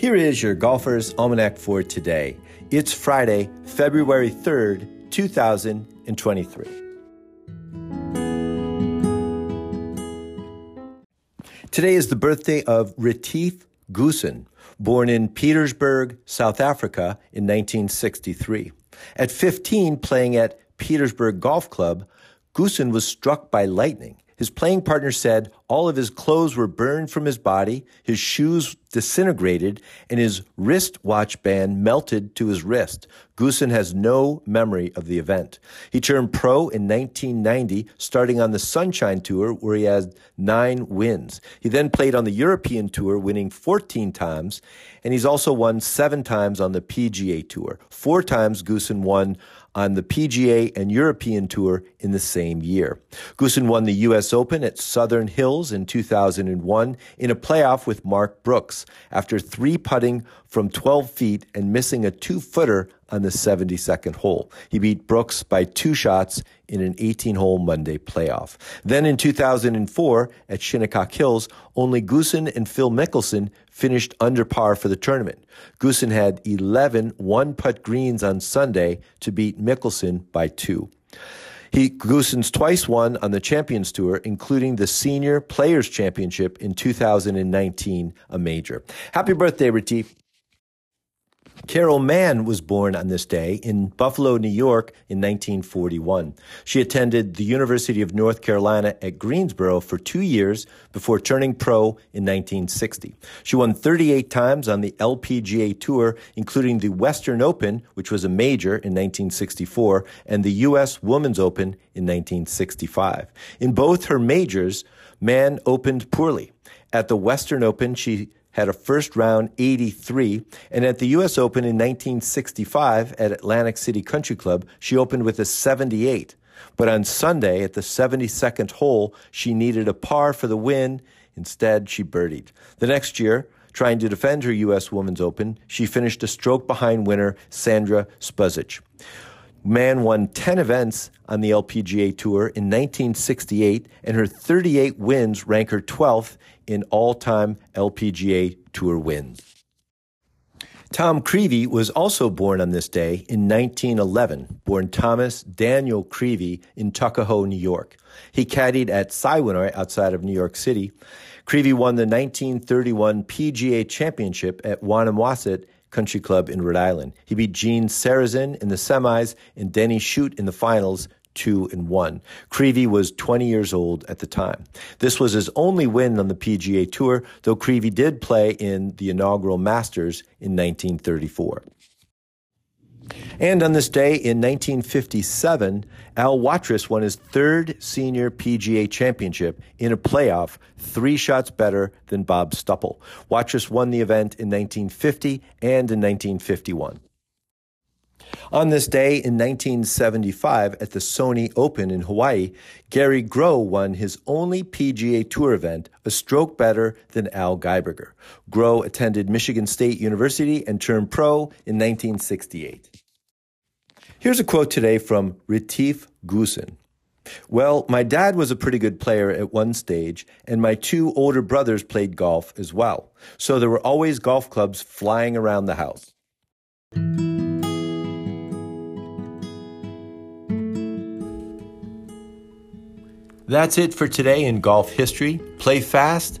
Here is your Golfer's Almanac for today. It's Friday, February 3rd, 2023. Today is the birthday of Retief Goosen, born in Pietersburg, South Africa in 1963. At 15, playing at Pietersburg Golf Club, Goosen was struck by lightning his playing partner said all of his clothes were burned from his body, his shoes disintegrated, and his wristwatch band melted to his wrist. Goosen has no memory of the event. He turned pro in 1990, starting on the Sunshine Tour, where he had nine wins. He then played on the European Tour, winning 14 times, and he's also won seven times on the PGA Tour. Four times Goosen won on the PGA and European Tour in the same year. Goosen won the U.S. Open at Southern Hills in 2001 in a playoff with Mark Brooks after three putting from 12 feet and missing a two footer on the 72nd hole. He beat Brooks by two shots in an 18 hole Monday playoff. Then in 2004 at Shinnecock Hills, only Goosen and Phil Mickelson finished under par for the tournament. Goosen had 11 one putt greens on Sunday to beat Mickelson by two. He Goosen's twice won on the Champions Tour, including the Senior Players Championship in 2019, a major. Happy birthday, Retief. Carol Mann was born on this day in Buffalo, New York in 1941. She attended the University of North Carolina at Greensboro for two years before turning pro in 1960. She won 38 times on the LPGA Tour, including the Western Open, which was a major in 1964, and the U.S. Women's Open in 1965. In both her majors, Mann opened poorly. At the Western Open, she had a first round 83, and at the U.S. Open in 1965 at Atlantic City Country Club, she opened with a 78. But on Sunday at the 72nd hole, she needed a par for the win. Instead, she birdied. The next year, trying to defend her U.S. Women's Open, she finished a stroke behind winner Sandra Spuzich. Mann won 10 events on the LPGA Tour in 1968, and her 38 wins rank her 12th in all time LPGA Tour wins. Tom Creavy was also born on this day in 1911, born Thomas Daniel Creavy in Tuckahoe, New York. He caddied at Siwanoy outside of New York City. Creavy won the 1931 PGA Championship at Wannamoisett Country Club in Rhode Island. He beat Gene Sarazen in the semis and Denny Shute in the finals, two and one. Creavy was 20 years old at the time. This was his only win on the PGA Tour, though Creavy did play in the inaugural Masters in 1934. And on this day in 1957, Al Watrous won his third senior PGA championship in a playoff, three shots better than Bob Stupple. Watrous won the event in 1950 and in 1951. On this day in 1975 at the Sony Open in Hawaii, Gary Groh won his only PGA Tour event, a stroke better than Al Geiberger. Groh attended Michigan State University and turned pro in 1968. Here's a quote today from Retief Goosen. Well, my dad was a pretty good player at one stage, and my two older brothers played golf as well. So there were always golf clubs flying around the house. That's it for today in golf history. Play fast,